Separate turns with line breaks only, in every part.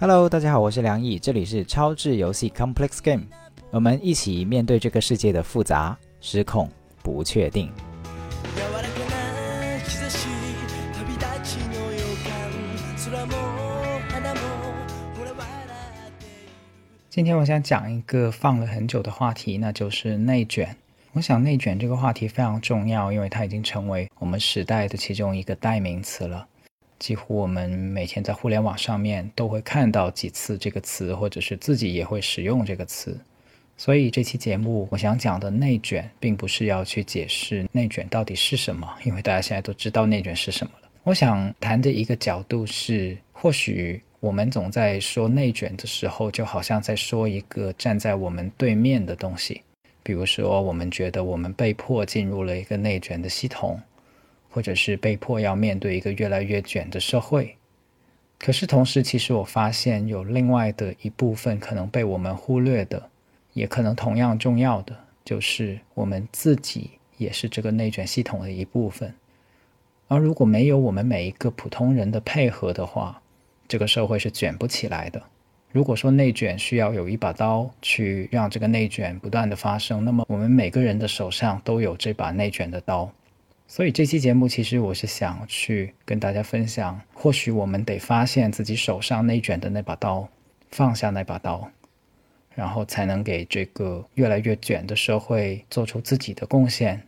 Hello，大家好，我是梁毅，这里是超智游戏 Complex Game，我们一起面对这个世界的复杂、失控、不确定。今天我想讲一个放了很久的话题，那就是内卷。我想内卷这个话题非常重要，因为它已经成为我们时代的其中一个代名词了。几乎我们每天在互联网上面都会看到几次这个词，或者是自己也会使用这个词。所以这期节目我想讲的内卷，并不是要去解释内卷到底是什么，因为大家现在都知道内卷是什么了。我想谈的一个角度是，或许我们总在说内卷的时候，就好像在说一个站在我们对面的东西，比如说我们觉得我们被迫进入了一个内卷的系统。或者是被迫要面对一个越来越卷的社会，可是同时，其实我发现有另外的一部分可能被我们忽略的，也可能同样重要的，就是我们自己也是这个内卷系统的一部分。而如果没有我们每一个普通人的配合的话，这个社会是卷不起来的。如果说内卷需要有一把刀去让这个内卷不断的发生，那么我们每个人的手上都有这把内卷的刀。所以这期节目其实我是想去跟大家分享，或许我们得发现自己手上内卷的那把刀，放下那把刀，然后才能给这个越来越卷的社会做出自己的贡献。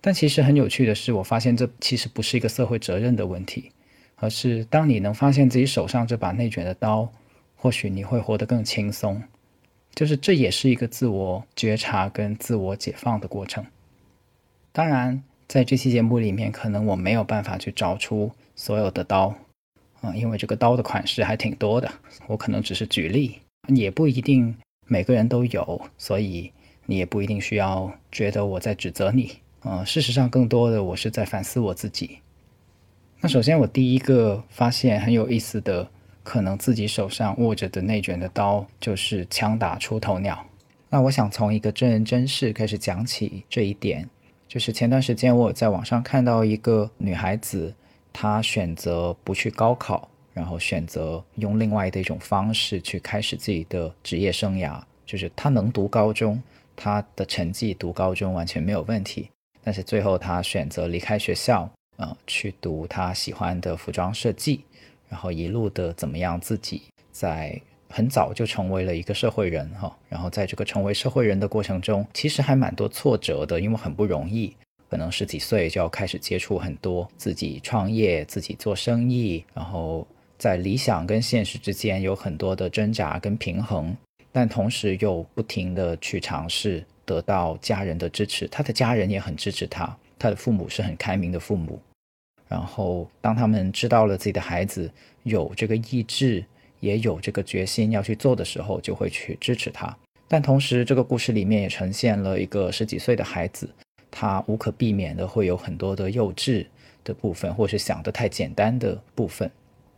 但其实很有趣的是，我发现这其实不是一个社会责任的问题，而是当你能发现自己手上这把内卷的刀，或许你会活得更轻松。就是这也是一个自我觉察跟自我解放的过程。当然。在这期节目里面，可能我没有办法去找出所有的刀，啊，因为这个刀的款式还挺多的。我可能只是举例，也不一定每个人都有，所以你也不一定需要觉得我在指责你。嗯，事实上，更多的我是在反思我自己。那首先，我第一个发现很有意思的，可能自己手上握着的内卷的刀，就是枪打出头鸟。那我想从一个真人真事开始讲起这一点。就是前段时间我在网上看到一个女孩子，她选择不去高考，然后选择用另外的一种方式去开始自己的职业生涯。就是她能读高中，她的成绩读高中完全没有问题，但是最后她选择离开学校，呃，去读她喜欢的服装设计，然后一路的怎么样自己在。很早就成为了一个社会人哈，然后在这个成为社会人的过程中，其实还蛮多挫折的，因为很不容易。可能十几岁就要开始接触很多自己创业、自己做生意，然后在理想跟现实之间有很多的挣扎跟平衡，但同时又不停的去尝试得到家人的支持。他的家人也很支持他，他的父母是很开明的父母。然后当他们知道了自己的孩子有这个意志。也有这个决心要去做的时候，就会去支持他。但同时，这个故事里面也呈现了一个十几岁的孩子，他无可避免的会有很多的幼稚的部分，或是想得太简单的部分。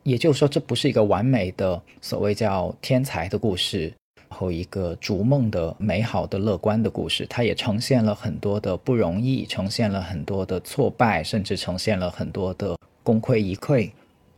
也就是说，这不是一个完美的所谓叫天才的故事，然后一个逐梦的美好的乐观的故事。它也呈现了很多的不容易，呈现了很多的挫败，甚至呈现了很多的功亏一篑。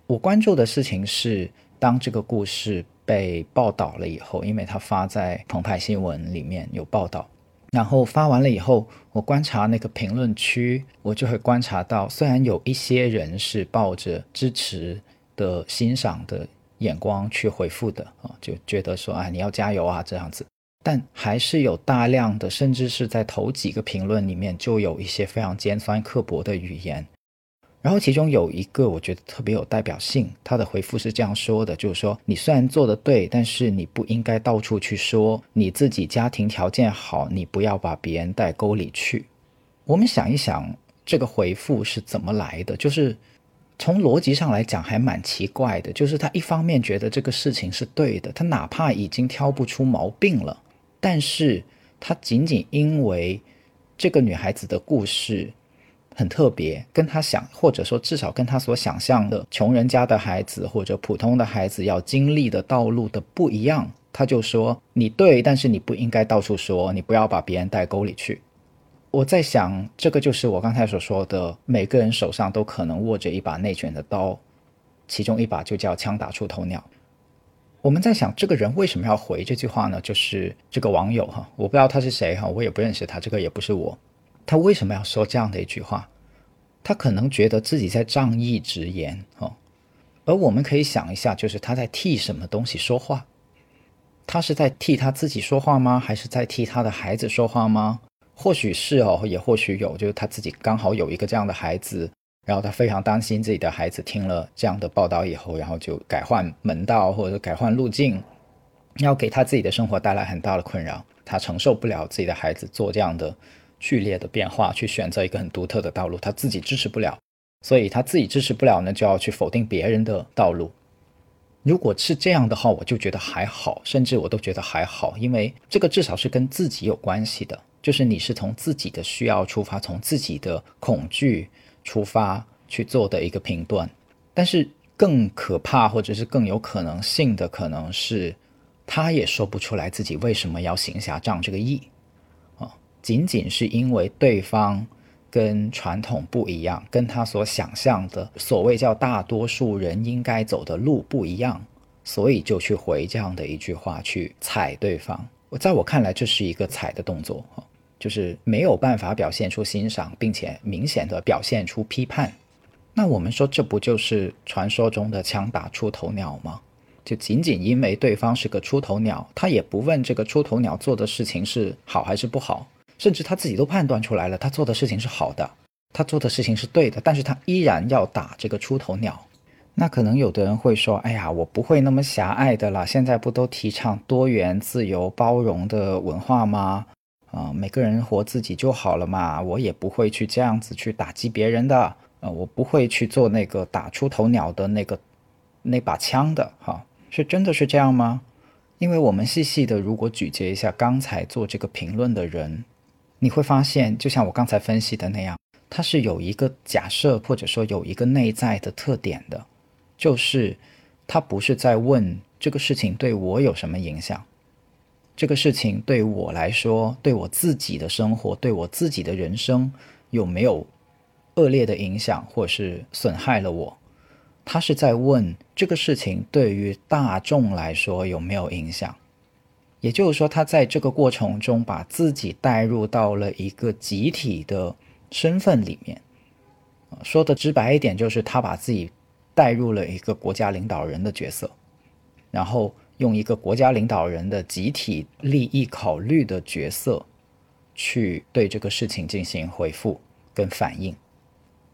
我关注的事情是。当这个故事被报道了以后，因为它发在澎湃新闻里面有报道，然后发完了以后，我观察那个评论区，我就会观察到，虽然有一些人是抱着支持的欣赏的眼光去回复的啊，就觉得说啊你要加油啊这样子，但还是有大量的，甚至是在头几个评论里面就有一些非常尖酸刻薄的语言。然后其中有一个我觉得特别有代表性，他的回复是这样说的，就是说你虽然做的对，但是你不应该到处去说你自己家庭条件好，你不要把别人带沟里去。我们想一想，这个回复是怎么来的？就是从逻辑上来讲还蛮奇怪的，就是他一方面觉得这个事情是对的，他哪怕已经挑不出毛病了，但是他仅仅因为这个女孩子的故事。很特别，跟他想，或者说至少跟他所想象的穷人家的孩子或者普通的孩子要经历的道路的不一样，他就说你对，但是你不应该到处说，你不要把别人带沟里去。我在想，这个就是我刚才所说的，每个人手上都可能握着一把内卷的刀，其中一把就叫枪打出头鸟。我们在想，这个人为什么要回这句话呢？就是这个网友哈，我不知道他是谁哈，我也不认识他，这个也不是我。他为什么要说这样的一句话？他可能觉得自己在仗义直言哦。而我们可以想一下，就是他在替什么东西说话？他是在替他自己说话吗？还是在替他的孩子说话吗？或许是哦，也或许有，就是他自己刚好有一个这样的孩子。然后他非常担心自己的孩子听了这样的报道以后，然后就改换门道或者改换路径，要给他自己的生活带来很大的困扰。他承受不了自己的孩子做这样的剧烈的变化，去选择一个很独特的道路，他自己支持不了，所以他自己支持不了呢，就要去否定别人的道路。如果是这样的话，我就觉得还好，甚至我都觉得还好，因为这个至少是跟自己有关系的，就是你是从自己的需要出发，从自己的恐惧。出发去做的一个评断，但是更可怕或者是更有可能性的，可能是他也说不出来自己为什么要行侠仗这个义，仅仅是因为对方跟传统不一样，跟他所想象的所谓叫大多数人应该走的路不一样，所以就去回这样的一句话去踩对方。我在我看来，这是一个踩的动作。就是没有办法表现出欣赏，并且明显的表现出批判。那我们说，这不就是传说中的枪打出头鸟吗？就仅仅因为对方是个出头鸟，他也不问这个出头鸟做的事情是好还是不好，甚至他自己都判断出来了，他做的事情是好的，他做的事情是对的，但是他依然要打这个出头鸟。那可能有的人会说：“哎呀，我不会那么狭隘的啦，现在不都提倡多元、自由、包容的文化吗？”啊，每个人活自己就好了嘛，我也不会去这样子去打击别人的，啊，我不会去做那个打出头鸟的那个那把枪的，哈，是真的是这样吗？因为我们细细的如果咀嚼一下刚才做这个评论的人，你会发现，就像我刚才分析的那样，他是有一个假设或者说有一个内在的特点的，就是他不是在问这个事情对我有什么影响。这个事情对我来说，对我自己的生活，对我自己的人生有没有恶劣的影响，或是损害了我？他是在问这个事情对于大众来说有没有影响？也就是说，他在这个过程中把自己带入到了一个集体的身份里面。说的直白一点，就是他把自己带入了一个国家领导人的角色，然后。用一个国家领导人的集体利益考虑的角色，去对这个事情进行回复跟反应，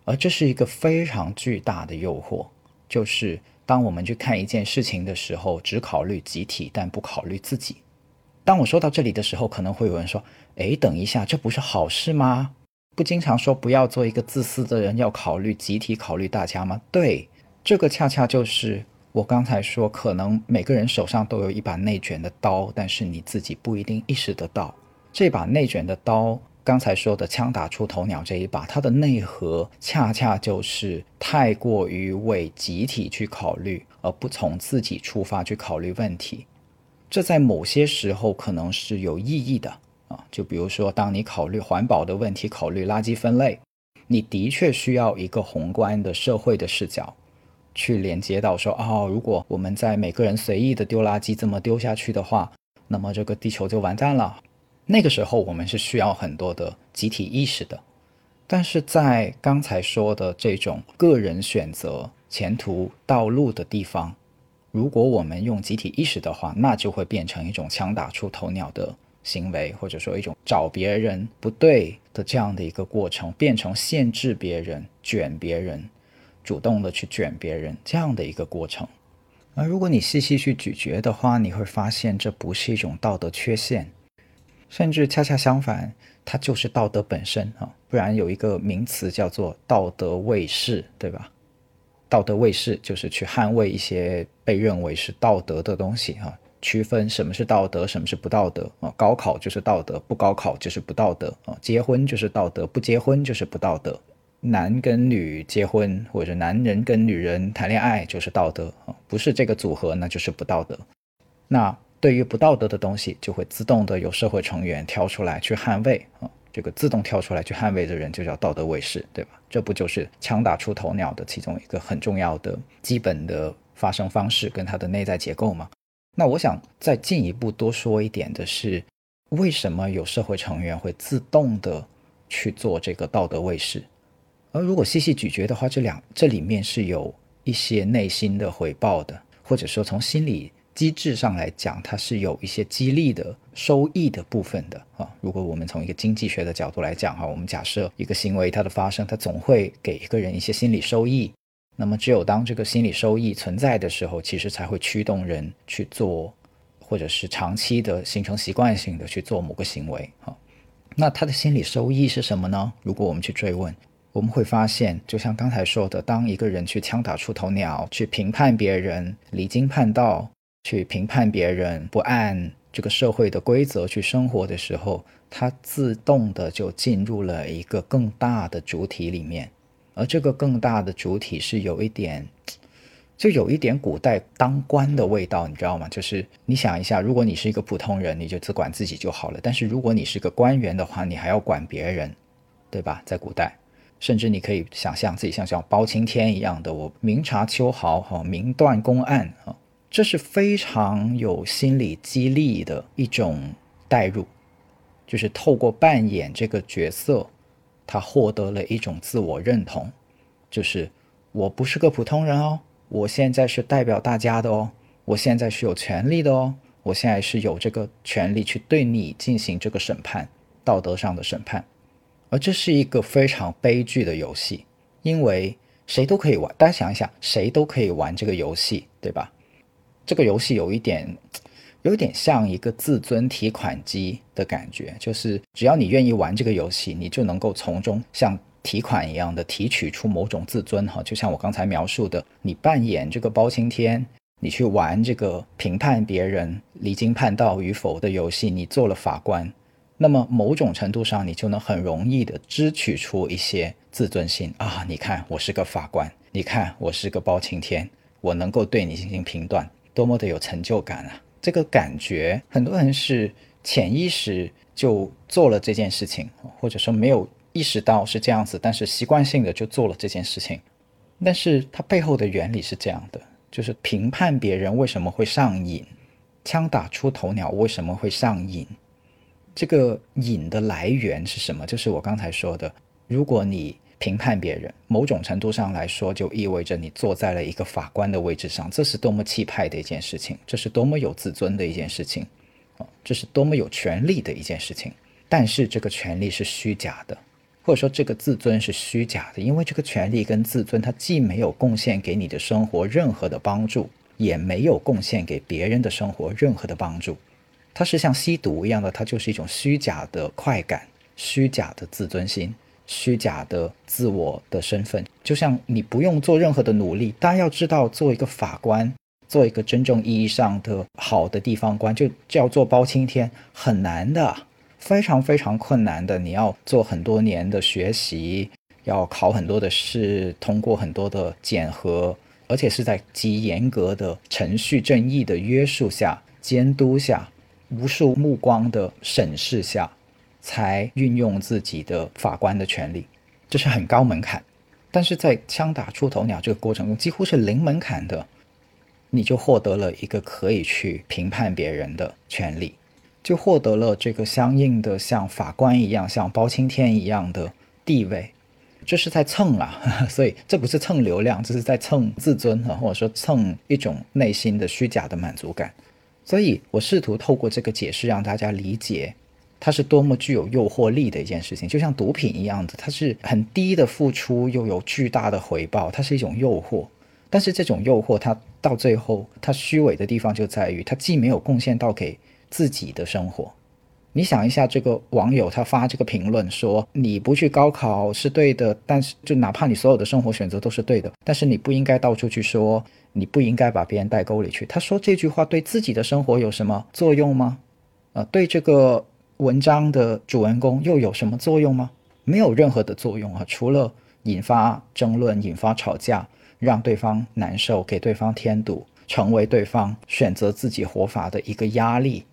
而这是一个非常巨大的诱惑，就是当我们去看一件事情的时候，只考虑集体，但不考虑自己。当我说到这里的时候，可能会有人说：“哎，等一下，这不是好事吗？不经常说不要做一个自私的人，要考虑集体，考虑大家吗？”对，这个恰恰就是。我刚才说，可能每个人手上都有一把内卷的刀，但是你自己不一定意识得到。这把内卷的刀，刚才说的枪打出头鸟这一把，它的内核恰恰就是太过于为集体去考虑，而不从自己出发去考虑问题。这在某些时候可能是有意义的啊，就比如说，当你考虑环保的问题，考虑垃圾分类，你的确需要一个宏观的社会的视角。去连接到说哦，如果我们在每个人随意的丢垃圾这么丢下去的话，那么这个地球就完蛋了。那个时候我们是需要很多的集体意识的。但是在刚才说的这种个人选择前途道路的地方，如果我们用集体意识的话，那就会变成一种枪打出头鸟的行为，或者说一种找别人不对的这样的一个过程，变成限制别人、卷别人。主动的去卷别人这样的一个过程，而如果你细细去咀嚼的话，你会发现这不是一种道德缺陷，甚至恰恰相反，它就是道德本身啊！不然有一个名词叫做道德卫士，对吧？道德卫士就是去捍卫一些被认为是道德的东西啊，区分什么是道德，什么是不道德啊。高考就是道德，不高考就是不道德啊。结婚就是道德，不结婚就是不道德。男跟女结婚，或者男人跟女人谈恋爱就是道德啊，不是这个组合那就是不道德。那对于不道德的东西，就会自动的有社会成员跳出来去捍卫啊，这个自动跳出来去捍卫的人就叫道德卫士，对吧？这不就是枪打出头鸟的其中一个很重要的基本的发生方式跟它的内在结构吗？那我想再进一步多说一点的是，为什么有社会成员会自动的去做这个道德卫士？而如果细细咀嚼的话，这两这里面是有一些内心的回报的，或者说从心理机制上来讲，它是有一些激励的收益的部分的啊。如果我们从一个经济学的角度来讲哈，我们假设一个行为它的发生，它总会给一个人一些心理收益。那么，只有当这个心理收益存在的时候，其实才会驱动人去做，或者是长期的形成习惯性的去做某个行为。哈，那他的心理收益是什么呢？如果我们去追问，我们会发现，就像刚才说的，当一个人去枪打出头鸟，去评判别人离经叛道，去评判别人不按这个社会的规则去生活的时候，他自动的就进入了一个更大的主体里面。而这个更大的主体是有一点，就有一点古代当官的味道，你知道吗？就是你想一下，如果你是一个普通人，你就只管自己就好了；但是如果你是个官员的话，你还要管别人，对吧？在古代，甚至你可以想象自己像像包青天一样的，我明察秋毫，哈，明断公案，啊，这是非常有心理激励的一种代入，就是透过扮演这个角色。他获得了一种自我认同，就是我不是个普通人哦，我现在是代表大家的哦，我现在是有权利的哦，我现在是有这个权利去对你进行这个审判，道德上的审判。而这是一个非常悲剧的游戏，因为谁都可以玩。大家想一想，谁都可以玩这个游戏，对吧？这个游戏有一点。有点像一个自尊提款机的感觉，就是只要你愿意玩这个游戏，你就能够从中像提款一样的提取出某种自尊哈。就像我刚才描述的，你扮演这个包青天，你去玩这个评判别人离经叛道与否的游戏，你做了法官，那么某种程度上你就能很容易的支取出一些自尊心啊。你看我是个法官，你看我是个包青天，我能够对你进行评断，多么的有成就感啊！这个感觉，很多人是潜意识就做了这件事情，或者说没有意识到是这样子，但是习惯性的就做了这件事情。但是它背后的原理是这样的，就是评判别人为什么会上瘾，枪打出头鸟为什么会上瘾，这个瘾的来源是什么？就是我刚才说的，如果你。评判别人，某种程度上来说，就意味着你坐在了一个法官的位置上，这是多么气派的一件事情，这是多么有自尊的一件事情，啊，这是多么有权利的一件事情。但是这个权利是虚假的，或者说这个自尊是虚假的，因为这个权利跟自尊，它既没有贡献给你的生活任何的帮助，也没有贡献给别人的生活任何的帮助。它是像吸毒一样的，它就是一种虚假的快感，虚假的自尊心。虚假的自我的身份，就像你不用做任何的努力。大家要知道，做一个法官，做一个真正意义上的好的地方官，就叫做包青天，很难的，非常非常困难的。你要做很多年的学习，要考很多的试，通过很多的检核，而且是在极严格的程序正义的约束下、监督下、无数目光的审视下。才运用自己的法官的权利，这是很高门槛。但是在枪打出头鸟这个过程中，几乎是零门槛的，你就获得了一个可以去评判别人的权利，就获得了这个相应的像法官一样、像包青天一样的地位。这是在蹭啊，所以这不是蹭流量，这是在蹭自尊啊，或者说蹭一种内心的虚假的满足感。所以我试图透过这个解释让大家理解。它是多么具有诱惑力的一件事情，就像毒品一样的，它是很低的付出又有巨大的回报，它是一种诱惑。但是这种诱惑，它到最后，它虚伪的地方就在于，它既没有贡献到给自己的生活。你想一下，这个网友他发这个评论说：“你不去高考是对的，但是就哪怕你所有的生活选择都是对的，但是你不应该到处去说，你不应该把别人带沟里去。”他说这句话对自己的生活有什么作用吗？啊，对这个。文章的主人公又有什么作用吗？没有任何的作用啊，除了引发争论、引发吵架，让对方难受，给对方添堵，成为对方选择自己活法的一个压力、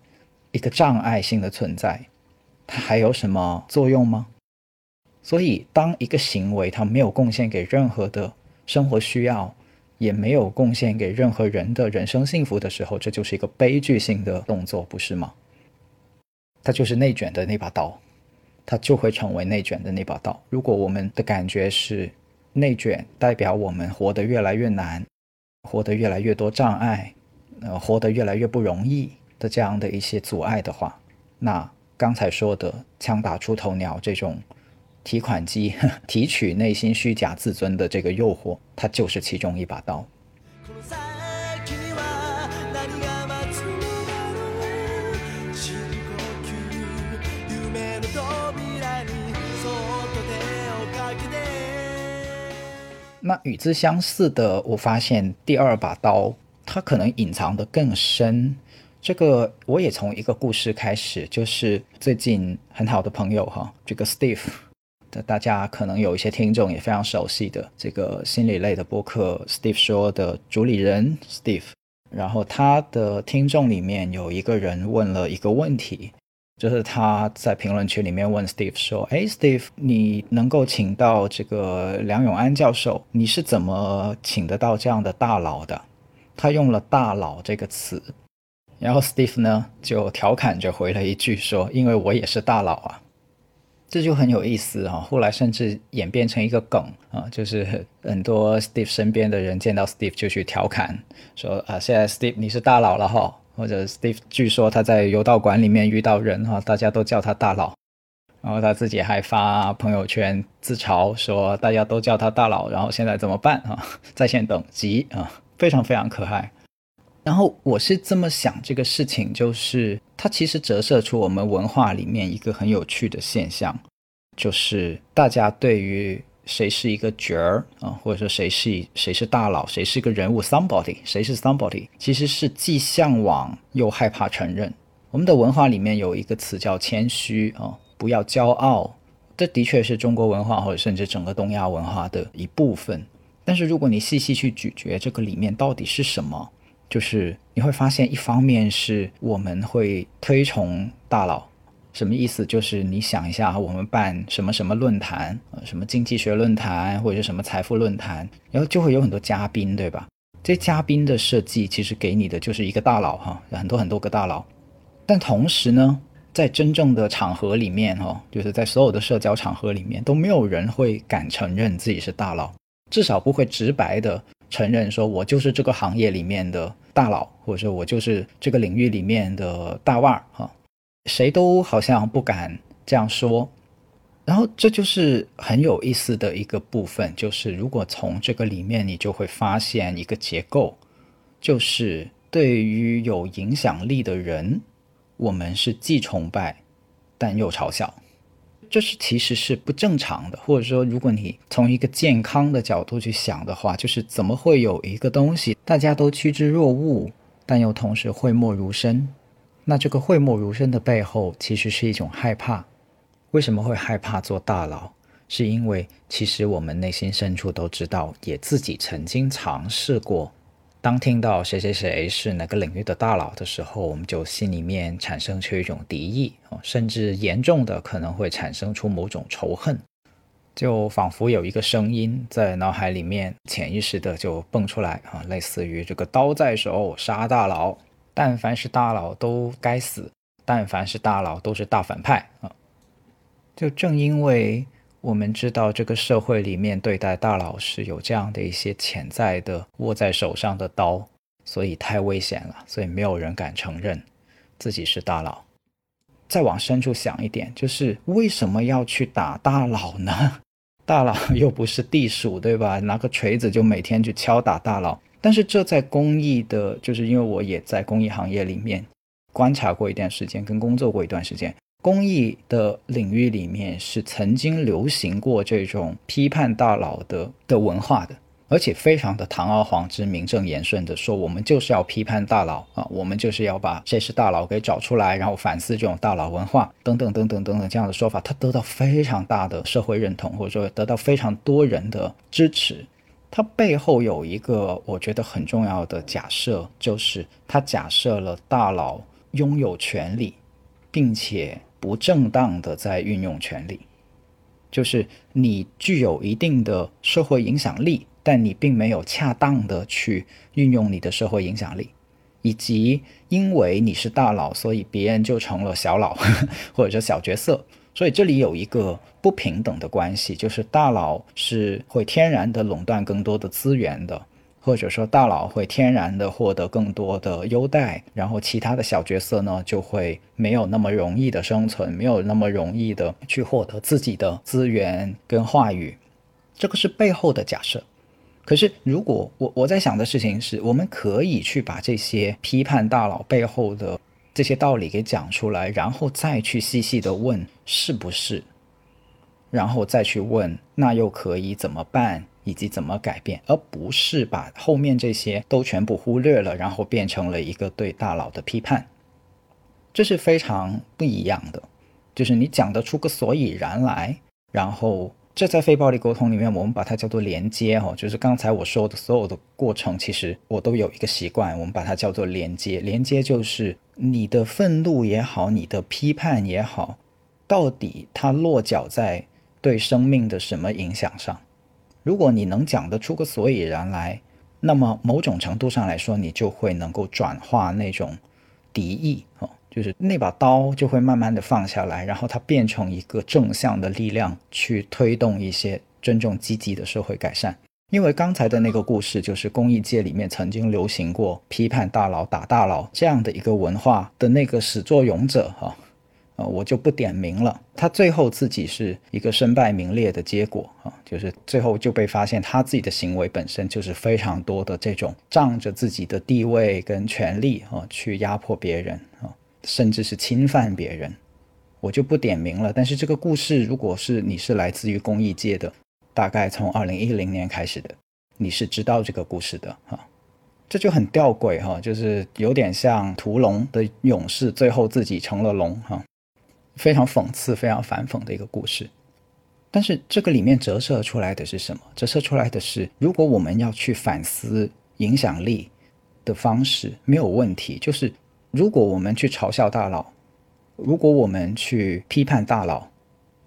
一个障碍性的存在，它还有什么作用吗？所以，当一个行为它没有贡献给任何的生活需要，也没有贡献给任何人的人生幸福的时候，这就是一个悲剧性的动作，不是吗？它就是内卷的那把刀，它就会成为内卷的那把刀。如果我们的感觉是内卷代表我们活得越来越难，活得越来越多障碍，呃，活得越来越不容易的这样的一些阻碍的话，那刚才说的枪打出头鸟这种提款机 提取内心虚假自尊的这个诱惑，它就是其中一把刀。那与之相似的，我发现第二把刀，它可能隐藏的更深。这个我也从一个故事开始，就是最近很好的朋友哈，这个 Steve 的，大家可能有一些听众也非常熟悉的这个心理类的播客 Steve 说的主理人 Steve，然后他的听众里面有一个人问了一个问题。就是他在评论区里面问 Steve 说：“哎，Steve，你能够请到这个梁永安教授，你是怎么请得到这样的大佬的？”他用了“大佬”这个词，然后 Steve 呢就调侃着回了一句说：“因为我也是大佬啊。”这就很有意思啊。后来甚至演变成一个梗啊，就是很多 Steve 身边的人见到 Steve 就去调侃说：“啊，现在 Steve 你是大佬了哈。”或者 Steve 据说他在柔道馆里面遇到人哈，大家都叫他大佬，然后他自己还发朋友圈自嘲说大家都叫他大佬，然后现在怎么办啊？在线等级啊，非常非常可爱。然后我是这么想这个事情，就是它其实折射出我们文化里面一个很有趣的现象，就是大家对于。谁是一个角儿啊，或者说谁是谁是大佬，谁是一个人物，somebody，谁是 somebody，其实是既向往又害怕承认。我们的文化里面有一个词叫谦虚啊，不要骄傲，这的确是中国文化或者甚至整个东亚文化的一部分。但是如果你细细去咀嚼这个里面到底是什么，就是你会发现，一方面是我们会推崇大佬。什么意思？就是你想一下，我们办什么什么论坛，什么经济学论坛或者是什么财富论坛，然后就会有很多嘉宾，对吧？这嘉宾的设计其实给你的就是一个大佬哈，很多很多个大佬。但同时呢，在真正的场合里面哈，就是在所有的社交场合里面，都没有人会敢承认自己是大佬，至少不会直白的承认说我就是这个行业里面的大佬，或者说我就是这个领域里面的大腕儿哈。谁都好像不敢这样说，然后这就是很有意思的一个部分，就是如果从这个里面，你就会发现一个结构，就是对于有影响力的人，我们是既崇拜但又嘲笑，这是其实是不正常的，或者说，如果你从一个健康的角度去想的话，就是怎么会有一个东西大家都趋之若鹜，但又同时讳莫如深？那这个讳莫如深的背后，其实是一种害怕。为什么会害怕做大佬？是因为其实我们内心深处都知道，也自己曾经尝试过。当听到谁谁谁是哪个领域的大佬的时候，我们就心里面产生出一种敌意，甚至严重的可能会产生出某种仇恨，就仿佛有一个声音在脑海里面潜意识的就蹦出来啊，类似于这个刀在手，杀大佬。但凡是大佬都该死，但凡是大佬都是大反派啊！就正因为我们知道这个社会里面对待大佬是有这样的一些潜在的握在手上的刀，所以太危险了，所以没有人敢承认自己是大佬。再往深处想一点，就是为什么要去打大佬呢？大佬又不是地鼠，对吧？拿个锤子就每天去敲打大佬。但是这在公益的，就是因为我也在公益行业里面观察过一段时间，跟工作过一段时间，公益的领域里面是曾经流行过这种批判大佬的的文化的，而且非常的堂而皇之、名正言顺的说，我们就是要批判大佬啊，我们就是要把谁是大佬给找出来，然后反思这种大佬文化等等等等等等这样的说法，它得到非常大的社会认同，或者说得到非常多人的支持。它背后有一个我觉得很重要的假设，就是它假设了大佬拥有权利，并且不正当的在运用权利，就是你具有一定的社会影响力，但你并没有恰当的去运用你的社会影响力，以及因为你是大佬，所以别人就成了小佬 或者说小角色。所以这里有一个不平等的关系，就是大佬是会天然的垄断更多的资源的，或者说大佬会天然的获得更多的优待，然后其他的小角色呢就会没有那么容易的生存，没有那么容易的去获得自己的资源跟话语，这个是背后的假设。可是如果我我在想的事情是，我们可以去把这些批判大佬背后的。这些道理给讲出来，然后再去细细的问是不是，然后再去问那又可以怎么办，以及怎么改变，而不是把后面这些都全部忽略了，然后变成了一个对大佬的批判，这是非常不一样的。就是你讲得出个所以然来，然后。这在非暴力沟通里面，我们把它叫做连接哈，就是刚才我说的所有的过程，其实我都有一个习惯，我们把它叫做连接。连接就是你的愤怒也好，你的批判也好，到底它落脚在对生命的什么影响上？如果你能讲得出个所以然来，那么某种程度上来说，你就会能够转化那种敌意哈。就是那把刀就会慢慢的放下来，然后它变成一个正向的力量，去推动一些真正积极的社会改善。因为刚才的那个故事，就是公益界里面曾经流行过批判大佬、打大佬这样的一个文化的那个始作俑者，哈，呃，我就不点名了。他最后自己是一个身败名裂的结果，啊，就是最后就被发现他自己的行为本身就是非常多的这种仗着自己的地位跟权力，啊，去压迫别人，啊。甚至是侵犯别人，我就不点名了。但是这个故事，如果是你是来自于公益界的，大概从二零一零年开始的，你是知道这个故事的哈。这就很吊诡哈，就是有点像屠龙的勇士最后自己成了龙哈，非常讽刺、非常反讽的一个故事。但是这个里面折射出来的是什么？折射出来的是，如果我们要去反思影响力的方式，没有问题，就是。如果我们去嘲笑大佬，如果我们去批判大佬，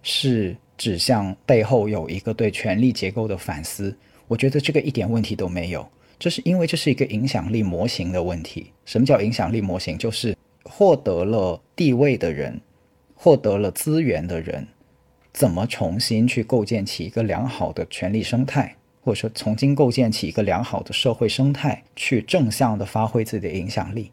是指向背后有一个对权力结构的反思，我觉得这个一点问题都没有。这是因为这是一个影响力模型的问题。什么叫影响力模型？就是获得了地位的人，获得了资源的人，怎么重新去构建起一个良好的权力生态，或者说重新构建起一个良好的社会生态，去正向的发挥自己的影响力。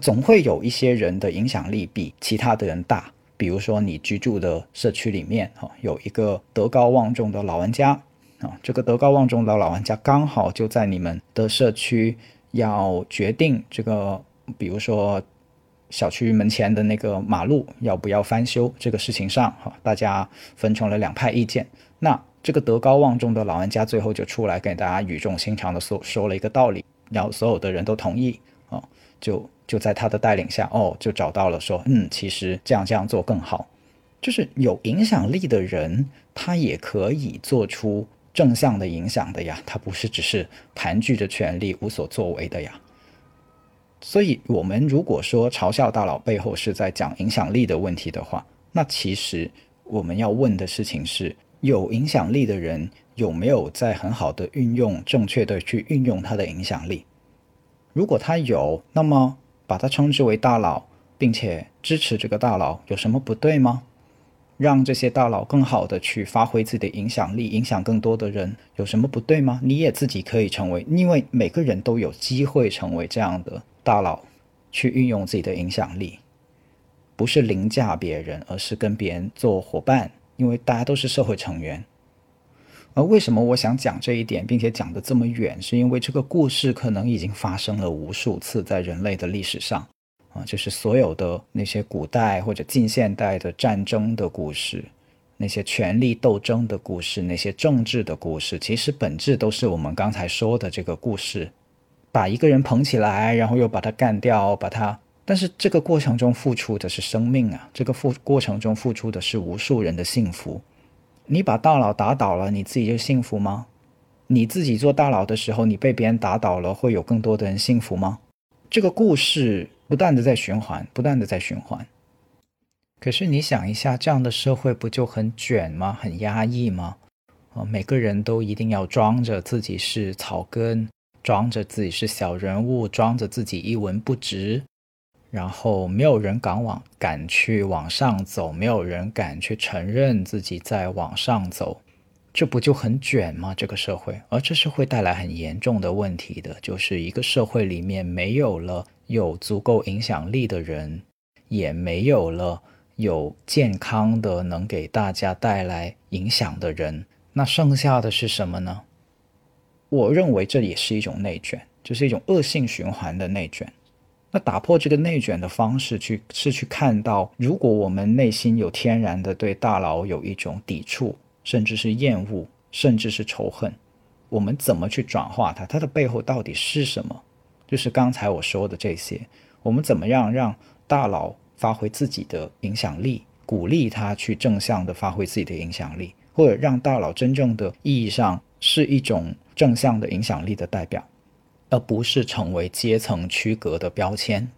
总会有一些人的影响力比其他的人大。比如说，你居住的社区里面，哈，有一个德高望重的老玩家，啊，这个德高望重的老玩家刚好就在你们的社区要决定这个，比如说小区门前的那个马路要不要翻修这个事情上，哈，大家分成了两派意见。那这个德高望重的老玩家最后就出来给大家语重心长的说说了一个道理，然后所有的人都同意，啊，就。就在他的带领下，哦，就找到了说，嗯，其实这样这样做更好。就是有影响力的人，他也可以做出正向的影响的呀，他不是只是盘踞着权力无所作为的呀。所以，我们如果说嘲笑大佬背后是在讲影响力的问题的话，那其实我们要问的事情是，有影响力的人有没有在很好的运用、正确的去运用他的影响力？如果他有，那么。把他称之为大佬，并且支持这个大佬，有什么不对吗？让这些大佬更好的去发挥自己的影响力，影响更多的人，有什么不对吗？你也自己可以成为，因为每个人都有机会成为这样的大佬，去运用自己的影响力，不是凌驾别人，而是跟别人做伙伴，因为大家都是社会成员。而为什么我想讲这一点，并且讲得这么远，是因为这个故事可能已经发生了无数次在人类的历史上，啊，就是所有的那些古代或者近现代的战争的故事，那些权力斗争的故事，那些政治的故事，其实本质都是我们刚才说的这个故事：把一个人捧起来，然后又把他干掉，把他。但是这个过程中付出的是生命啊，这个付过程中付出的是无数人的幸福。你把大佬打倒了，你自己就幸福吗？你自己做大佬的时候，你被别人打倒了，会有更多的人幸福吗？这个故事不断的在循环，不断的在循环。可是你想一下，这样的社会不就很卷吗？很压抑吗？啊，每个人都一定要装着自己是草根，装着自己是小人物，装着自己一文不值，然后没有人敢往敢去往上走，没有人敢去承认自己在往上走，这不就很卷吗？这个社会，而这是会带来很严重的问题的，就是一个社会里面没有了有足够影响力的人，也没有了有健康的能给大家带来影响的人。那剩下的是什么呢？我认为这也是一种内卷，就是一种恶性循环的内卷。那打破这个内卷的方式，去是去看到，如果我们内心有天然的对大佬有一种抵触，甚至是厌恶，甚至是仇恨，我们怎么去转化它？它的背后到底是什么？就是刚才我说的这些，我们怎么样让大佬发挥自己的影响力，鼓励他去正向的发挥自己的影响力？或者让大佬真正的意义上是一种正向的影响力的代表，而不是成为阶层区隔的标签。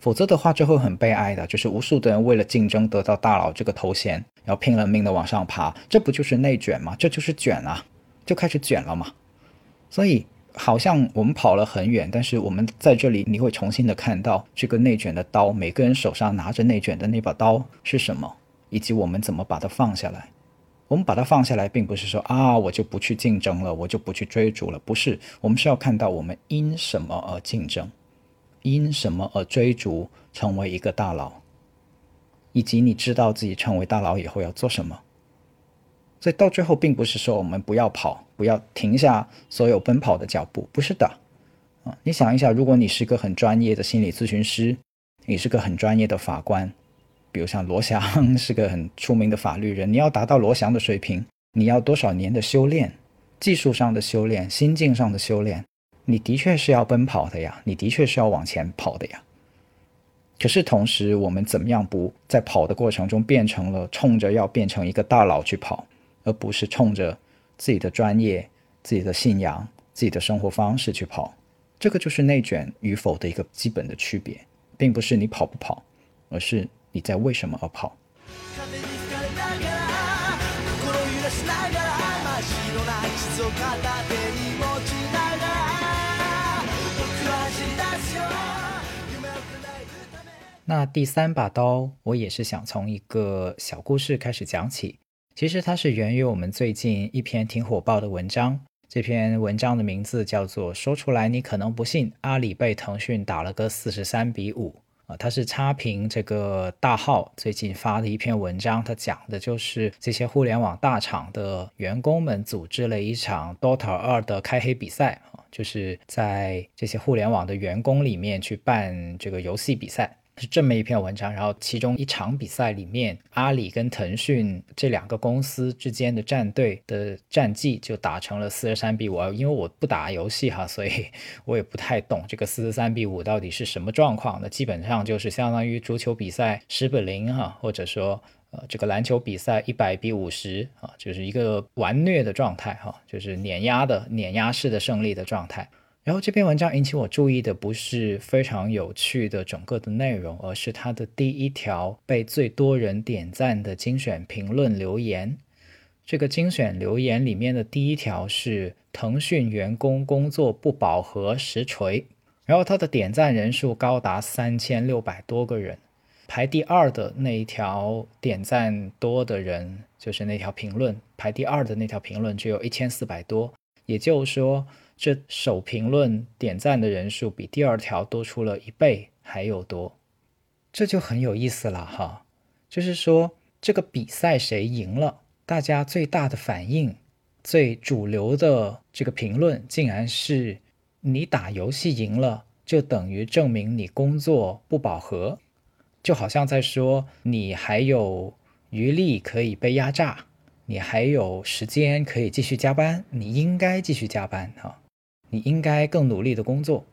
否则的话，就会很悲哀的，就是无数的人为了竞争得到大佬这个头衔，然后拼了命的往上爬，这不就是内卷吗？这就是卷啊，就开始卷了嘛。所以好像我们跑了很远，但是我们在这里，你会重新的看到这个内卷的刀，每个人手上拿着内卷的那把刀是什么，以及我们怎么把它放下来。我们把它放下来，并不是说啊，我就不去竞争了，我就不去追逐了。不是，我们是要看到我们因什么而竞争，因什么而追逐，成为一个大佬，以及你知道自己成为大佬以后要做什么。所以到最后，并不是说我们不要跑，不要停下所有奔跑的脚步，不是的。啊，你想一下，如果你是个很专业的心理咨询师，你是个很专业的法官。比如像罗翔 是个很出名的法律人，你要达到罗翔的水平，你要多少年的修炼，技术上的修炼，心境上的修炼，你的确是要奔跑的呀，你的确是要往前跑的呀。可是同时，我们怎么样不在跑的过程中变成了冲着要变成一个大佬去跑，而不是冲着自己的专业、自己的信仰、自己的生活方式去跑？这个就是内卷与否的一个基本的区别，并不是你跑不跑，而是。你在为什么而跑？那第三把刀，我也是想从一个小故事开始讲起。其实它是源于我们最近一篇挺火爆的文章。这篇文章的名字叫做“说出来你可能不信，阿里被腾讯打了个四十三比五”。啊，他是差评这个大号最近发的一篇文章，他讲的就是这些互联网大厂的员工们组织了一场 Dota 二的开黑比赛啊，就是在这些互联网的员工里面去办这个游戏比赛。是这么一篇文章，然后其中一场比赛里面，阿里跟腾讯这两个公司之间的战队的战绩就打成了四十三比五。因为我不打游戏哈，所以我也不太懂这个四十三比五到底是什么状况。那基本上就是相当于足球比赛十比零哈，或者说呃这个篮球比赛一百比五十啊，就是一个完虐的状态哈，就是碾压的碾压式的胜利的状态。然后这篇文章引起我注意的不是非常有趣的整个的内容，而是它的第一条被最多人点赞的精选评论留言。这个精选留言里面的第一条是腾讯员工工作不饱和实锤，然后它的点赞人数高达三千六百多个人。排第二的那一条点赞多的人，就是那条评论排第二的那条评论只有一千四百多，也就是说。这首评论点赞的人数比第二条多出了一倍还有多，这就很有意思了哈。就是说，这个比赛谁赢了，大家最大的反应、最主流的这个评论，竟然是你打游戏赢了，就等于证明你工作不饱和，就好像在说你还有余力可以被压榨，你还有时间可以继续加班，你应该继续加班哈。你应该更努力的工作，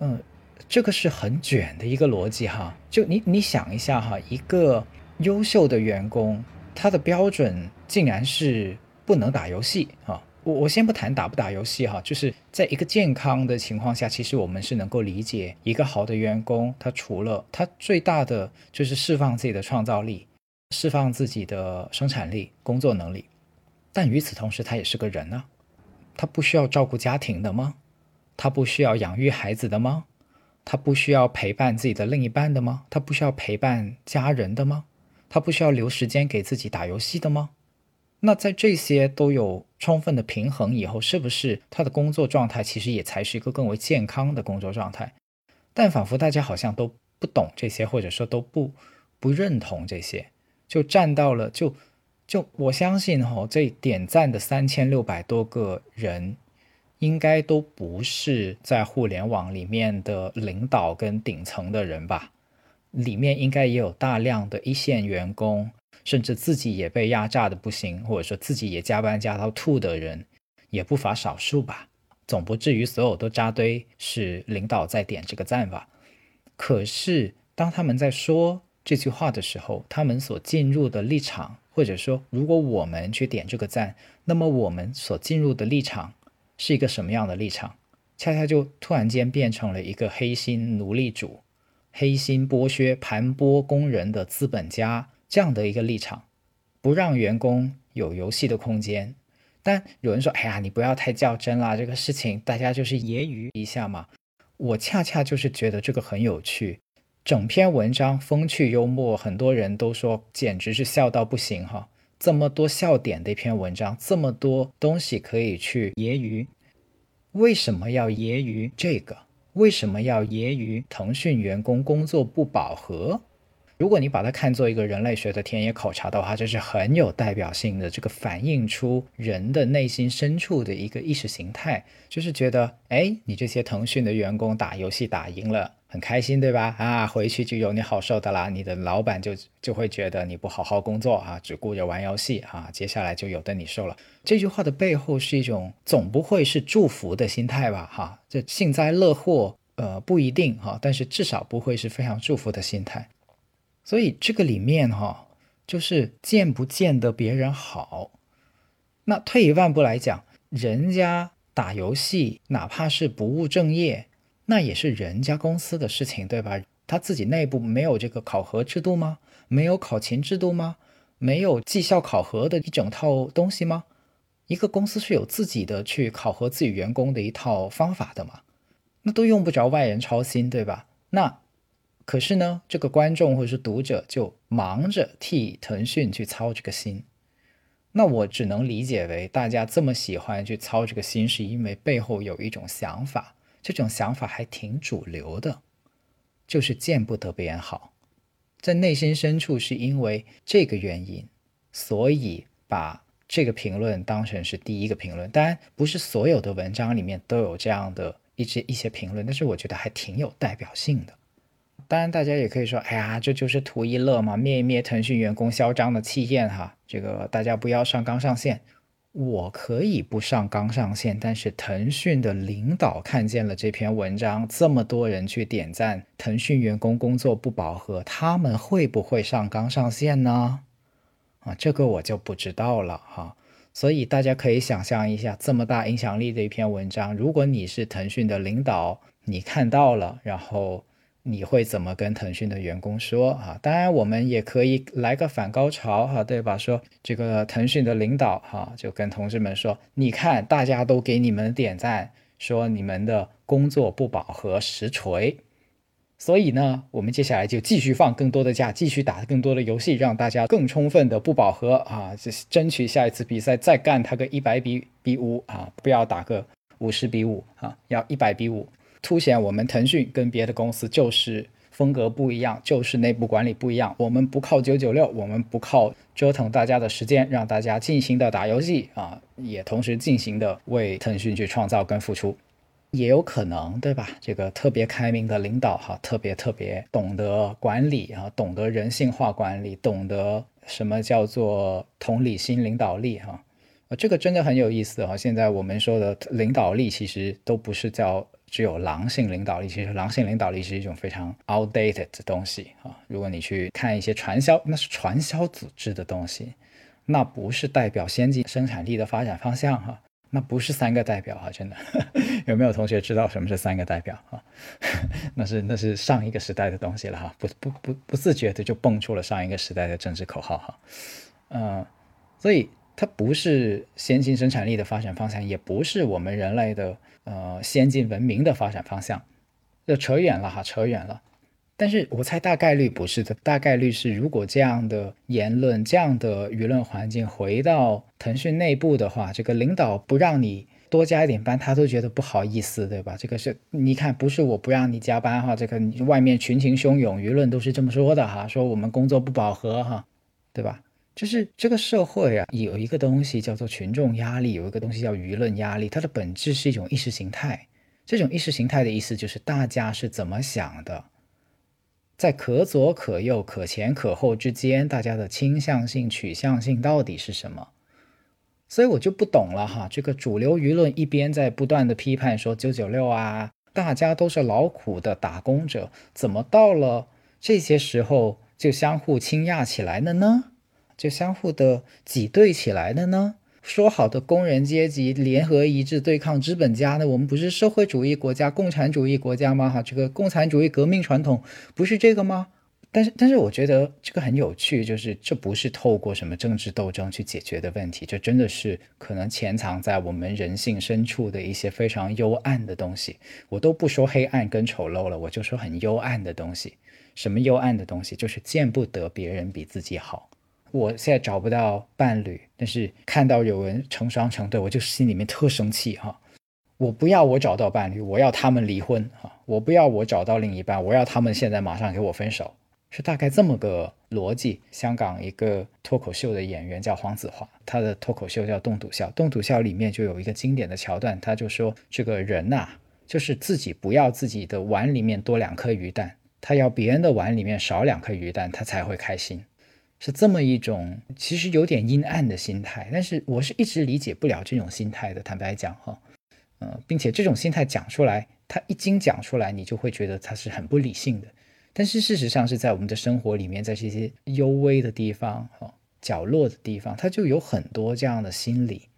嗯，这个是很卷的一个逻辑哈。就你你想一下哈，一个优秀的员工，他的标准竟然是不能打游戏啊。我我先不谈打不打游戏哈，就是在一个健康的情况下，其实我们是能够理解一个好的员工，他除了他最大的就是释放自己的创造力，释放自己的生产力、工作能力。但与此同时，他也是个人啊，他不需要照顾家庭的吗？他不需要养育孩子的吗？他不需要陪伴自己的另一半的吗？他不需要陪伴家人的吗？他不需要留时间给自己打游戏的吗？那在这些都有充分的平衡以后，是不是他的工作状态其实也才是一个更为健康的工作状态？但仿佛大家好像都不懂这些，或者说都不不认同这些，就站到了就就我相信哈，这点赞的三千六百多个人。应该都不是在互联网里面的领导跟顶层的人吧？里面应该也有大量的一线员工，甚至自己也被压榨的不行，或者说自己也加班加到吐的人，也不乏少数吧。总不至于所有都扎堆是领导在点这个赞吧？可是当他们在说这句话的时候，他们所进入的立场，或者说如果我们去点这个赞，那么我们所进入的立场。是一个什么样的立场？恰恰就突然间变成了一个黑心奴隶主、黑心剥削、盘剥工人的资本家这样的一个立场，不让员工有游戏的空间。但有人说：“哎呀，你不要太较真啦，这个事情大家就是揶揄一下嘛。”我恰恰就是觉得这个很有趣，整篇文章风趣幽默，很多人都说简直是笑到不行哈。这么多笑点的一篇文章，这么多东西可以去揶揄，为什么要揶揄这个？为什么要揶揄腾讯员工工作不饱和？如果你把它看作一个人类学的田野考察的话，这是很有代表性的，这个反映出人的内心深处的一个意识形态，就是觉得，哎，你这些腾讯的员工打游戏打赢了。很开心，对吧？啊，回去就有你好受的啦。你的老板就就会觉得你不好好工作啊，只顾着玩游戏啊，接下来就有的你受了。这句话的背后是一种总不会是祝福的心态吧？哈，这幸灾乐祸，呃，不一定哈，但是至少不会是非常祝福的心态。所以这个里面哈，就是见不见得别人好。那退一万步来讲，人家打游戏，哪怕是不务正业。那也是人家公司的事情，对吧？他自己内部没有这个考核制度吗？没有考勤制度吗？没有绩效考核的一整套东西吗？一个公司是有自己的去考核自己员工的一套方法的嘛？那都用不着外人操心，对吧？那可是呢，这个观众或者是读者就忙着替腾讯去操这个心，那我只能理解为大家这么喜欢去操这个心，是因为背后有一种想法。这种想法还挺主流的，就是见不得别人好，在内心深处是因为这个原因，所以把这个评论当成是第一个评论。当然，不是所有的文章里面都有这样的一些一些评论，但是我觉得还挺有代表性的。当然，大家也可以说，哎呀，这就是图一乐嘛，灭一灭腾讯员工嚣张的气焰哈，这个大家不要上纲上线。我可以不上纲上线，但是腾讯的领导看见了这篇文章，这么多人去点赞，腾讯员工工作不饱和，他们会不会上纲上线呢？啊，这个我就不知道了哈。所以大家可以想象一下，这么大影响力的一篇文章，如果你是腾讯的领导，你看到了，然后。你会怎么跟腾讯的员工说啊？当然，我们也可以来个反高潮哈，对吧？说这个腾讯的领导哈，就跟同志们说：“你看，大家都给你们点赞，说你们的工作不饱和，实锤。所以呢，我们接下来就继续放更多的假，继续打更多的游戏，让大家更充分的不饱和啊，就争取下一次比赛再干他个一百比比五啊，不要打个五十比五啊，要一百比五。”凸显我们腾讯跟别的公司就是风格不一样，就是内部管理不一样。我们不靠九九六，我们不靠折腾大家的时间，让大家尽情的打游戏啊，也同时尽情的为腾讯去创造跟付出，也有可能，对吧？这个特别开明的领导哈，特别特别懂得管理啊，懂得人性化管理，懂得什么叫做同理心领导力哈，啊，这个真的很有意思哈。现在我们说的领导力，其实都不是叫。只有狼性领导力，其实狼性领导力是一种非常 outdated 的东西啊。如果你去看一些传销，那是传销组织的东西，那不是代表先进生产力的发展方向哈。那不是三个代表哈，真的。有没有同学知道什么是三个代表啊？那是那是上一个时代的东西了哈，不不不不自觉的就蹦出了上一个时代的政治口号哈。嗯，所以它不是先进生产力的发展方向，也不是我们人类的呃先进文明的发展方向，就扯远了哈，扯远了。但是我猜大概率不是的，大概率是如果这样的言论、这样的舆论环境回到腾讯内部的话，这个领导不让你多加一点班，他都觉得不好意思，对吧？这个是你看，不是我不让你加班哈，这个外面群情汹涌，舆论都是这么说的哈，说我们工作不饱和哈，对吧？就是这个社会啊，有一个东西叫做群众压力，有一个东西叫舆论压力，它的本质是一种意识形态。这种意识形态的意思就是大家是怎么想的。在可左可右、可前可后之间，大家的倾向性、取向性到底是什么？所以我就不懂了哈。这个主流舆论一边在不断的批判说“九九六啊，大家都是劳苦的打工者”，怎么到了这些时候就相互倾轧起来了呢？就相互的挤兑起来了呢？说好的工人阶级联合一致对抗资本家呢？我们不是社会主义国家、共产主义国家吗？哈，这个共产主义革命传统不是这个吗？但是，但是我觉得这个很有趣，就是这不是透过什么政治斗争去解决的问题，这真的是可能潜藏在我们人性深处的一些非常幽暗的东西。我都不说黑暗跟丑陋了，我就说很幽暗的东西。什么幽暗的东西？就是见不得别人比自己好。我现在找不到伴侣，但是看到有人成双成对，我就心里面特生气哈。我不要我找到伴侣，我要他们离婚哈。我不要我找到另一半，我要他们现在马上给我分手，是大概这么个逻辑。香港一个脱口秀的演员叫黄子华，他的脱口秀叫《冻笃笑》，《冻笃笑》里面就有一个经典的桥段，他就说这个人呐，就是自己不要自己的碗里面多两颗鱼蛋，他要别人的碗里面少两颗鱼蛋，他才会开心。是这么一种其实有点阴暗的心态，但是我是一直理解不了这种心态的。坦白讲，哈，嗯，并且这种心态讲出来，他一经讲出来，你就会觉得他是很不理性的。但是事实上是在我们的生活里面，在这些幽微的地方、哈角落的地方，他就有很多这样的心理。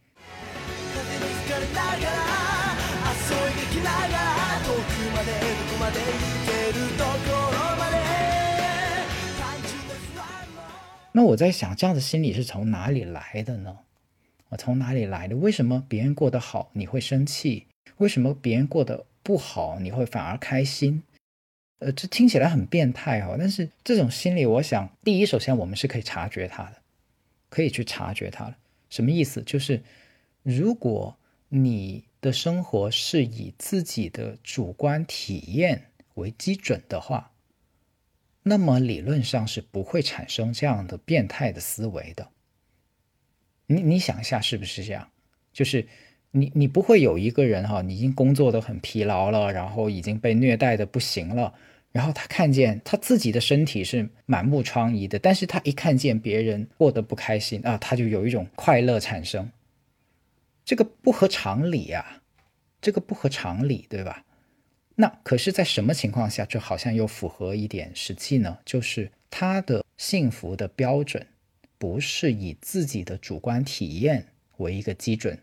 那我在想，这样的心理是从哪里来的呢？我从哪里来的？为什么别人过得好你会生气？为什么别人过得不好你会反而开心？呃，这听起来很变态哦。但是这种心理，我想，第一，首先我们是可以察觉它的，可以去察觉它的。什么意思？就是如果你的生活是以自己的主观体验为基准的话。那么理论上是不会产生这样的变态的思维的。你你想一下，是不是这样？就是你你不会有一个人哈，你已经工作的很疲劳了，然后已经被虐待的不行了，然后他看见他自己的身体是满目疮痍的，但是他一看见别人过得不开心啊，他就有一种快乐产生。这个不合常理呀，这个不合常理，对吧？那可是，在什么情况下，这好像又符合一点实际呢？就是他的幸福的标准，不是以自己的主观体验为一个基准，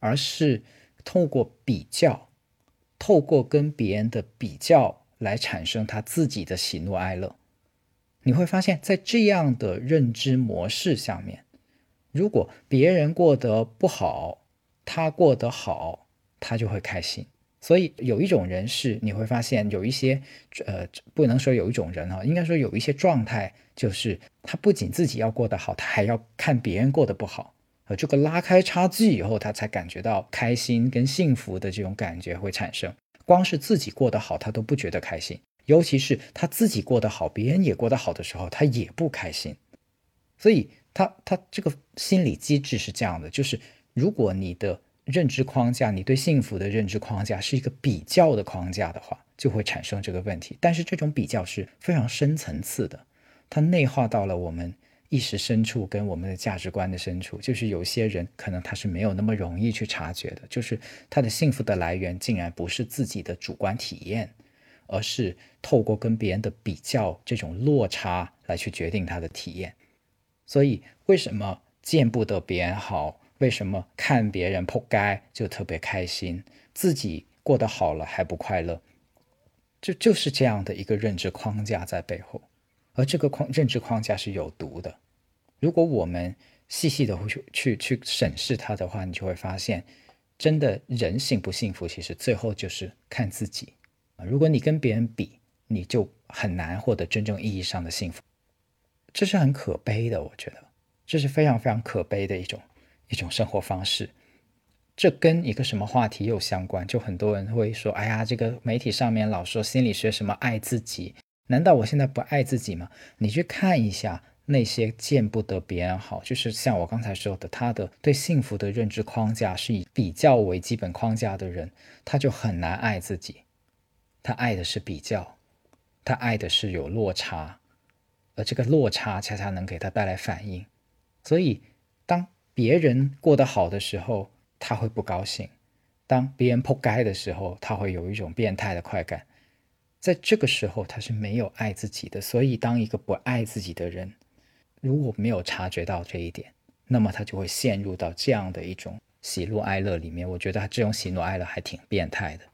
而是透过比较，透过跟别人的比较来产生他自己的喜怒哀乐。你会发现在这样的认知模式下面，如果别人过得不好，他过得好，他就会开心。所以有一种人是你会发现有一些，呃，不能说有一种人哈，应该说有一些状态，就是他不仅自己要过得好，他还要看别人过得不好，呃，这个拉开差距以后，他才感觉到开心跟幸福的这种感觉会产生。光是自己过得好，他都不觉得开心，尤其是他自己过得好，别人也过得好的时候，他也不开心。所以他他这个心理机制是这样的，就是如果你的。认知框架，你对幸福的认知框架是一个比较的框架的话，就会产生这个问题。但是这种比较是非常深层次的，它内化到了我们意识深处跟我们的价值观的深处。就是有些人可能他是没有那么容易去察觉的，就是他的幸福的来源竟然不是自己的主观体验，而是透过跟别人的比较这种落差来去决定他的体验。所以为什么见不得别人好？为什么看别人扑街就特别开心，自己过得好了还不快乐？就就是这样的一个认知框架在背后，而这个框认知框架是有毒的。如果我们细细的去去去审视它的话，你就会发现，真的人幸不幸福，其实最后就是看自己。如果你跟别人比，你就很难获得真正意义上的幸福，这是很可悲的。我觉得这是非常非常可悲的一种一种生活方式。这跟一个什么话题又相关？就很多人会说：“哎呀，这个媒体上面老说心理学什么爱自己，难道我现在不爱自己吗？”你去看一下那些见不得别人好，就是像我刚才说的，他的对幸福的认知框架是以比较为基本框架的人，他就很难爱自己。他爱的是比较，他爱的是有落差，而这个落差恰恰能给他带来反应。所以，别人过得好的时候，他会不高兴，当别人破街的时候，他会有一种变态的快感，在这个时候他是没有爱自己的。所以，当一个不爱自己的人，如果没有察觉到这一点，那么他就会陷入到这样的一种喜怒哀乐里面。我觉得他这种喜怒哀乐还挺变态的。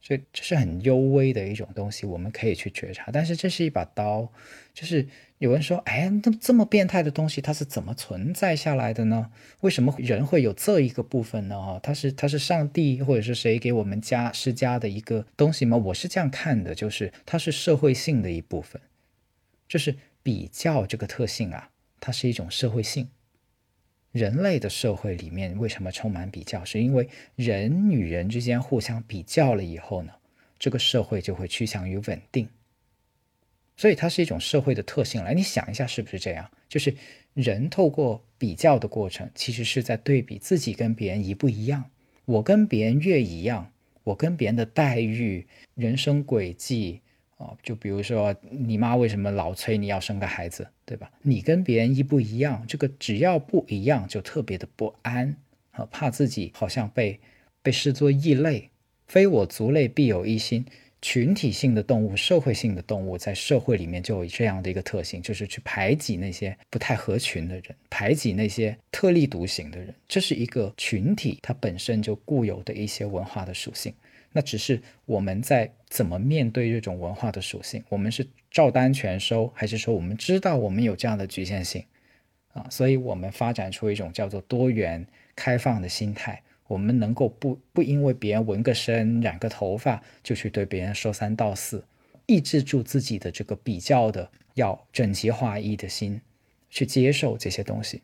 所以这是很幽微的一种东西，我们可以去觉察。但是这是一把刀，就是有人说：“哎，那这么变态的东西，它是怎么存在下来的呢？为什么人会有这一个部分呢？它是它是上帝或者是谁给我们加施加的一个东西吗？我是这样看的，就是它是社会性的一部分，就是比较这个特性啊，它是一种社会性。”人类的社会里面为什么充满比较？是因为人与人之间互相比较了以后呢，这个社会就会趋向于稳定。所以它是一种社会的特性。来，你想一下，是不是这样？就是人透过比较的过程，其实是在对比自己跟别人一不一样。我跟别人越一样，我跟别人的待遇、人生轨迹。啊，就比如说你妈为什么老催你要生个孩子，对吧？你跟别人一不一样，这个只要不一样就特别的不安啊，怕自己好像被被视作异类，非我族类必有一心。群体性的动物、社会性的动物在社会里面就有这样的一个特性，就是去排挤那些不太合群的人，排挤那些特立独行的人。这是一个群体它本身就固有的一些文化的属性。那只是我们在怎么面对这种文化的属性？我们是照单全收，还是说我们知道我们有这样的局限性啊？所以我们发展出一种叫做多元开放的心态。我们能够不不因为别人纹个身、染个头发，就去对别人说三道四，抑制住自己的这个比较的要整齐划一的心，去接受这些东西。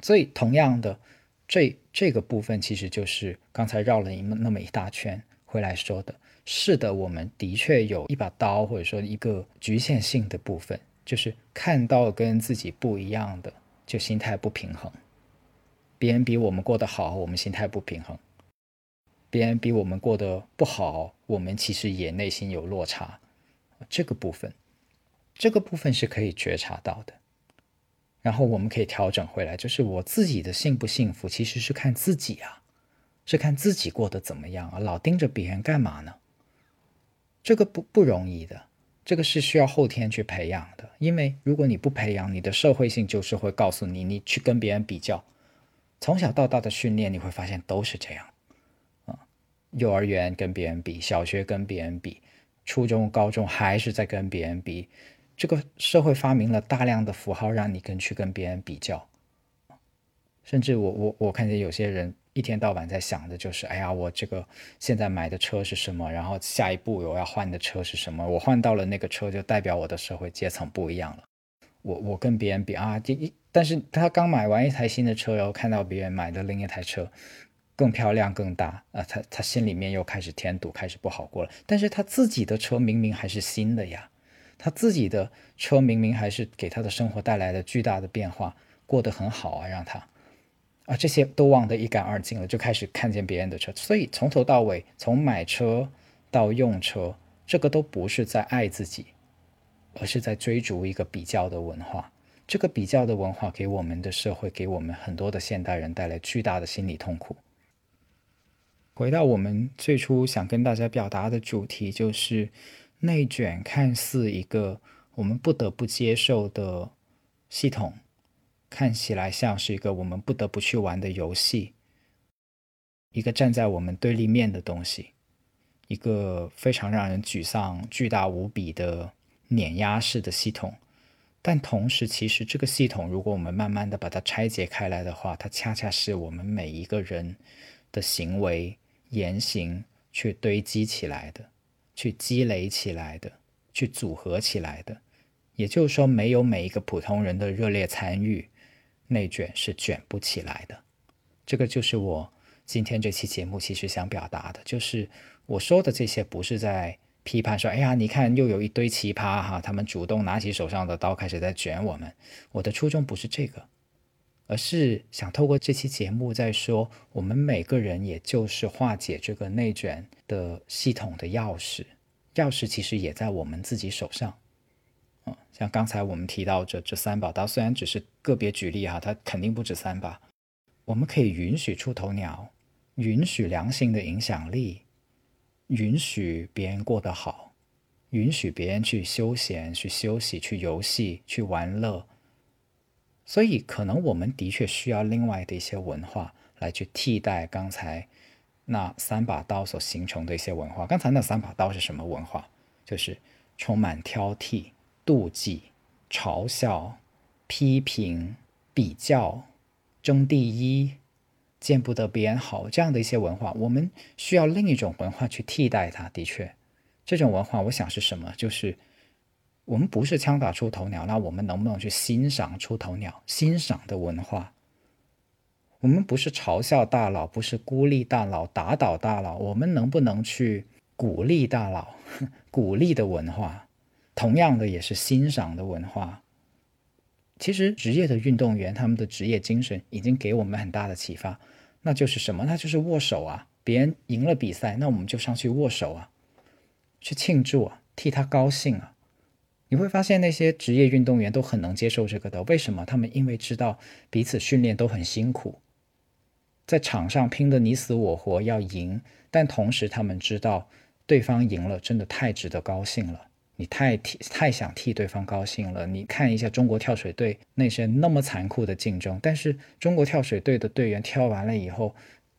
所以，同样的，这这个部分其实就是刚才绕了一那么一大圈。回来说的是的，我们的确有一把刀，或者说一个局限性的部分，就是看到跟自己不一样的，就心态不平衡。别人比我们过得好，我们心态不平衡；别人比我们过得不好，我们其实也内心有落差。这个部分，这个部分是可以觉察到的。然后我们可以调整回来，就是我自己的幸不幸福，其实是看自己啊。是看自己过得怎么样啊？老盯着别人干嘛呢？这个不不容易的，这个是需要后天去培养的。因为如果你不培养，你的社会性就是会告诉你，你去跟别人比较。从小到大的训练，你会发现都是这样啊。幼儿园跟别人比，小学跟别人比，初中、高中还是在跟别人比。这个社会发明了大量的符号，让你跟去跟别人比较。甚至我我我看见有些人。一天到晚在想的就是，哎呀，我这个现在买的车是什么？然后下一步我要换的车是什么？我换到了那个车，就代表我的社会阶层不一样了。我我跟别人比啊，这一，但是他刚买完一台新的车，然后看到别人买的另一台车更漂亮更大啊，他他心里面又开始添堵，开始不好过了。但是他自己的车明明还是新的呀，他自己的车明明还是给他的生活带来了巨大的变化，过得很好啊，让他。啊，这些都忘得一干二净了，就开始看见别人的车，所以从头到尾，从买车到用车，这个都不是在爱自己，而是在追逐一个比较的文化。这个比较的文化给我们的社会，给我们很多的现代人带来巨大的心理痛苦。回到我们最初想跟大家表达的主题，就是内卷看似一个我们不得不接受的系统。看起来像是一个我们不得不去玩的游戏，一个站在我们对立面的东西，一个非常让人沮丧、巨大无比的碾压式的系统。但同时，其实这个系统，如果我们慢慢的把它拆解开来的话，它恰恰是我们每一个人的行为言行去堆积起来的，去积累起来的，去组合起来的。也就是说，没有每一个普通人的热烈参与，内卷是卷不起来的。这个就是我今天这期节目其实想表达的，就是我说的这些不是在。批判说：“哎呀，你看，又有一堆奇葩哈，他们主动拿起手上的刀，开始在卷我们。”我的初衷不是这个，而是想透过这期节目在说，我们每个人也就是化解这个内卷的系统的钥匙，钥匙其实也在我们自己手上。嗯，像刚才我们提到这这三把刀，虽然只是个别举例哈，它肯定不止三把。我们可以允许出头鸟，允许良性的影响力。允许别人过得好，允许别人去休闲、去休息、去游戏、去玩乐。所以，可能我们的确需要另外的一些文化来去替代刚才那三把刀所形成的一些文化。刚才那三把刀是什么文化？就是充满挑剔、妒忌、嘲笑、批评、比较、争第一。见不得别人好这样的一些文化，我们需要另一种文化去替代它。的确，这种文化，我想是什么？就是我们不是枪打出头鸟，那我们能不能去欣赏出头鸟？欣赏的文化，我们不是嘲笑大佬，不是孤立大佬、打倒大佬，我们能不能去鼓励大佬？鼓励的文化，同样的也是欣赏的文化。其实，职业的运动员，他们的职业精神已经给我们很大的启发。那就是什么？那就是握手啊！别人赢了比赛，那我们就上去握手啊，去庆祝啊，替他高兴啊！你会发现那些职业运动员都很能接受这个的。为什么？他们因为知道彼此训练都很辛苦，在场上拼得你死我活要赢，但同时他们知道对方赢了真的太值得高兴了。你太替太想替对方高兴了。你看一下中国跳水队那些那么残酷的竞争，但是中国跳水队的队员跳完了以后，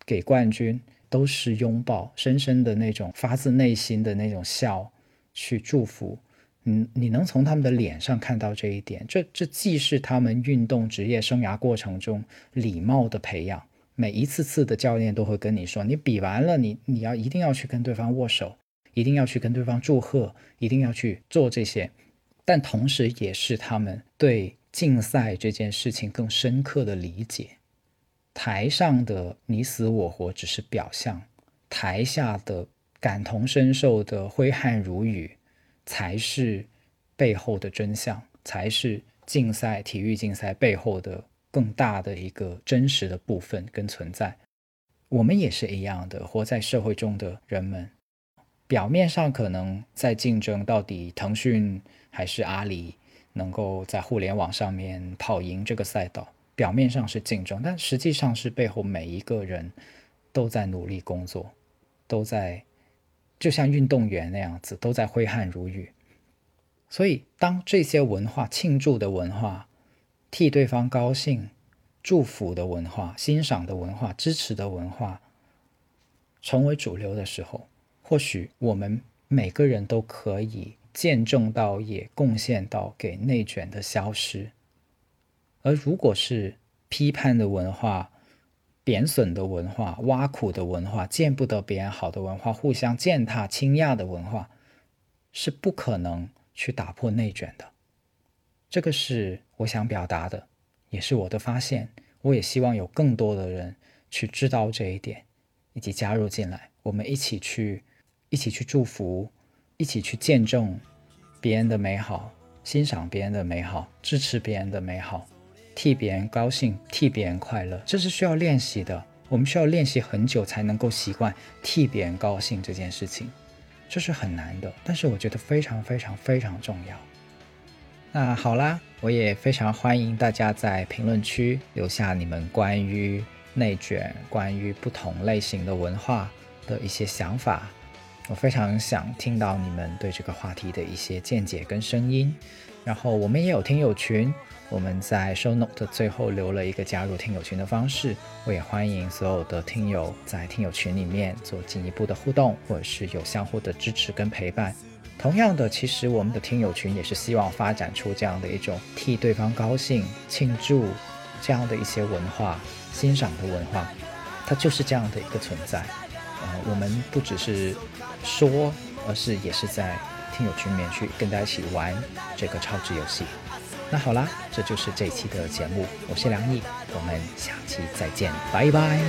给冠军都是拥抱，深深的那种发自内心的那种笑，去祝福。嗯，你能从他们的脸上看到这一点。这这既是他们运动职业生涯过程中礼貌的培养，每一次次的教练都会跟你说，你比完了，你你要一定要去跟对方握手。一定要去跟对方祝贺，一定要去做这些，但同时也是他们对竞赛这件事情更深刻的理解。台上的你死我活只是表象，台下的感同身受的挥汗如雨才是背后的真相，才是竞赛体育竞赛背后的更大的一个真实的部分跟存在。我们也是一样的，活在社会中的人们。表面上可能在竞争，到底腾讯还是阿里能够在互联网上面跑赢这个赛道？表面上是竞争，但实际上是背后每一个人都在努力工作，都在就像运动员那样子，都在挥汗如雨。所以，当这些文化、庆祝的文化、替对方高兴、祝福的文化、欣赏的文化、支持的文化成为主流的时候，或许我们每个人都可以见证到，也贡献到给内卷的消失。而如果是批判的文化、贬损的文化、挖苦的文化、见不得别人好的文化、互相践踏、倾轧的文化，是不可能去打破内卷的。这个是我想表达的，也是我的发现。我也希望有更多的人去知道这一点，以及加入进来，我们一起去。一起去祝福，一起去见证别人的美好，欣赏别人的美好，支持别人的美好，替别人高兴，替别人快乐，这是需要练习的。我们需要练习很久才能够习惯替别人高兴这件事情，这是很难的。但是我觉得非常非常非常重要。那好啦，我也非常欢迎大家在评论区留下你们关于内卷、关于不同类型的文化的一些想法。我非常想听到你们对这个话题的一些见解跟声音，然后我们也有听友群，我们在 show note 最后留了一个加入听友群的方式，我也欢迎所有的听友在听友群里面做进一步的互动，或者是有相互的支持跟陪伴。同样的，其实我们的听友群也是希望发展出这样的一种替对方高兴、庆祝这样的一些文化、欣赏的文化，它就是这样的一个存在。呃，我们不只是说，而是也是在听友群里面去跟大家一起玩这个超值游戏。那好啦，这就是这一期的节目，我是梁毅，我们下期再见，拜拜。